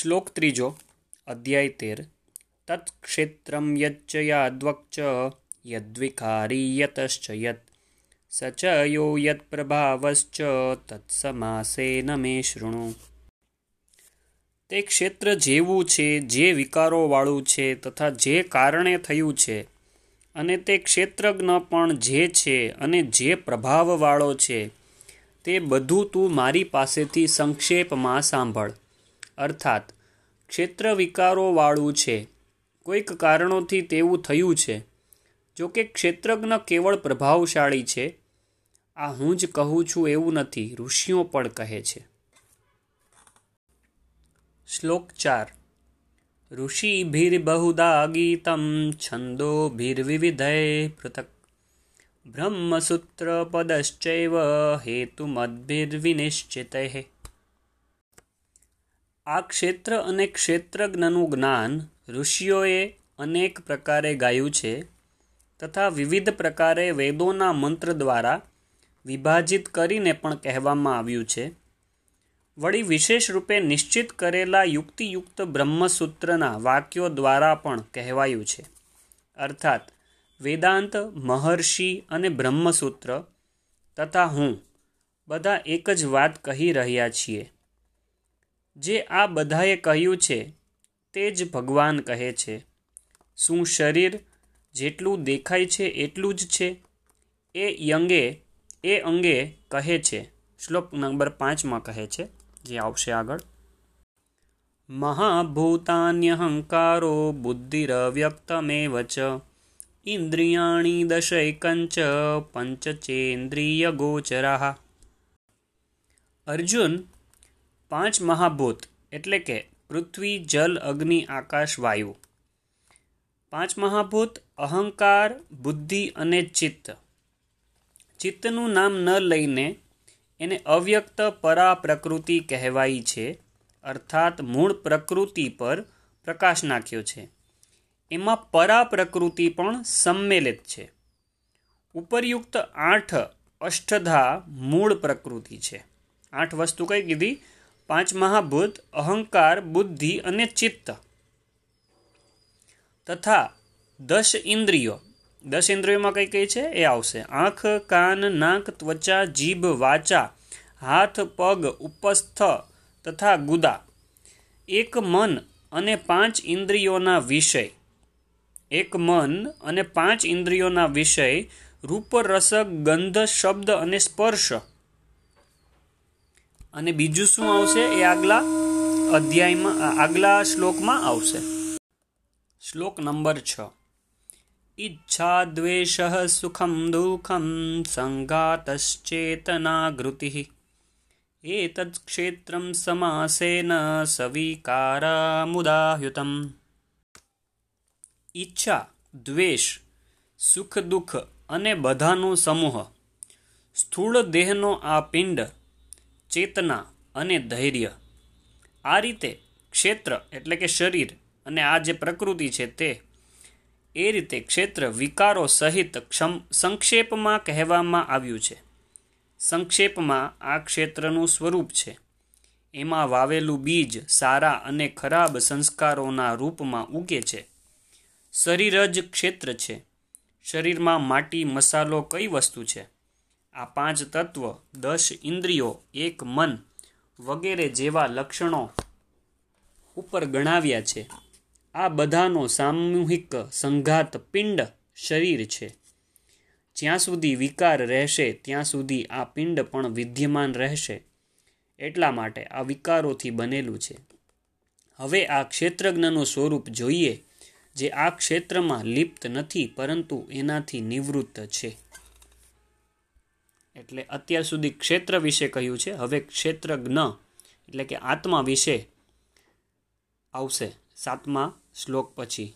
શ્લોક ત્રીજો અધ્યાય તેર તત્ક્ષેત્રમ યચ્ચ યાદ્વક્ચ યદ્વિકારી યતશ્ચ યત સ ચ યો યત્પ્રભાવશ્ચ તત્સમાસેન મે શૃણુ તે ક્ષેત્ર જેવું છે જે વિકારોવાળું છે તથા જે કારણે થયું છે અને તે ક્ષેત્રજ્ઞ પણ જે છે અને જે પ્રભાવવાળો છે, તે બધું તું મારી પાસેથી સંક્ષેપમાં સાંભળ. અર્થાત ક્ષેત્ર વિકારોવાળું છે. કોઈક કારણોથી તેવું થયું છે. જો કે ક્ષેત્રજ્ઞ કેવળ પ્રભાવશાળી છે. આ હું જ કહું છું એવું નથી, ઋષિઓ પણ કહે છે. શ્લોક ચાર. ઋષિભિર્બહુદા ગીતમ છંદોભિર્વિવિધય પૃથક. બ્રહ્મસૂત્રપદશ્ચૈવ હેતુમદ્ભિર્વિનિશ્ચિત આ ક્ષેત્ર અને ક્ષેત્રજ્ઞનું જ્ઞાન ઋષિઓએ અનેક પ્રકારે ગાયું છે તથા વિવિધ પ્રકારે વેદોના મંત્ર દ્વારા વિભાજિત કરીને પણ કહેવામાં આવ્યું છે. વળી વિશેષ રૂપે નિશ્ચિત કરેલા યુક્તિયુક્ત બ્રહ્મસૂત્રના વાક્યો દ્વારા પણ કહેવાયું છે. અર્થાત, વેદાંત, મહર્ષિ અને બ્રહ્મસૂત્ર તથા હું બધા એક જ વાત કહી રહ્યા છીએ. જે આ બધાએ કહ્યું છે, તે જ ભગવાન કહે છે. શું શરીર જેટલું દેખાય છે એટલું જ છે? એ યંગે એ અંગે કહે છે. શ્લોક નંબર પાંચમાં કહે છે, જે આવશે આગળ. મહાભૂતાન્યહંકારો બુદ્ધિરવ્યક્તમેવ ચ, ઇન્દ્રિયાણી દશૈકંચ પંચચેન્દ્રિય ગોચરા અર્જુન પાંચ મહાભૂત એટલે કે પૃથ્વી, જલ, અગ્નિ, આકાશ, વાયુ. પાંચ મહાભૂત અહંકાર, બુદ્ધિ અને ચિત્ત. ચિત્તનું નામ ન લઈને એને અવ્યક્ત પરા પ્રકૃતિ કહેવાય છે, અર્થાત મૂળ પ્રકૃતિ પર પ્રકાશ નાખ્યો છે. એમાં પરા પ્રકૃતિ પણ સંમેલિત છે. ઉપરયુક્ત આઠ અષ્ટધા મૂળ પ્રકૃતિ છે. આઠ વસ્તુ કઈ કીધી? પાંચ મહાભૂત, અહંકાર, બુદ્ધિ અને ચિત્ત. તથા દશ ઇન્દ્રિયો. દસ ઇન્દ્રિયોમાં કઈ કઈ છે? એ આવશે. આંખ, કાન, નાક, ત્વચા, જીભ, વાચા, હાથ, પગ, ઉપસ્થ તથા ગુદા. એક મન અને પાંચ ઇન્દ્રિયોના વિષય. એક મન અને પાંચ ઇન્દ્રિયોના વિષય રૂપ રસ ગંધ, શબ્દ અને સ્પર્શ. અને બીજું શું આવશે? એ આગલા અધ્યાયમાં આગલા શ્લોકમાં આવશે. શ્લોક નંબર છ. ઈચ્છા દ્વેષ સુખમ દુઃખમ સંઘાતશ્ચેતનાગૃતિ એતत् ક્ષેત્રમ સમાસેન સવિકારામુદાહ્યુતમ. ઈચ્છા, દ્વેષ, સુખ દુઃખ અને બધાનો સમૂહ, સ્થૂળ દેહનો આ પિંડ ચેતના અને ધૈર્ય. આ રીતે ક્ષેત્ર એટલે કે શરીર અને આ જે પ્રકૃતિ છે તે, એ રીતે ક્ષેત્ર વિકારો સહિત ક્ષમ સંક્ષેપમાં કહેવામાં આવ્યું છે. સંક્ષેપમાં આ ક્ષેત્રનું સ્વરૂપ છે. એમાં વાવેલું બીજ સારા અને ખરાબ સંસ્કારોના રૂપમાં ઉગે છે. શરીર જ ક્ષેત્ર છે. શરીરમાં માટી, મસાલો કઈ વસ્તુ છે? આ પાંચ તત્વ, દસ ઇન્દ્રિયો, એક મન વગેરે જેવા લક્ષણો ઉપર ગણાવ્યા છે. આ બધાનો સામૂહિક સંઘાત પિંડ શરીર છે. જ્યાં સુધી વિકાર રહેશે, ત્યાં સુધી આ પિંડ પણ વિદ્યમાન રહેશે. એટલા માટે આ વિકારોથી બનેલું છે. હવે આ ક્ષેત્રજ્ઞનું સ્વરૂપ જોઈએ, જે આ ક્ષેત્રમાં લિપ્ત નથી, પરંતુ એનાથી નિવૃત્ત છે. એટલે અત્યાર સુધી ક્ષેત્ર વિશે કહ્યું છે. હવે ક્ષેત્રજ્ઞ એટલે કે આત્મા વિશે આવશે સાતમા શ્લોક પછી.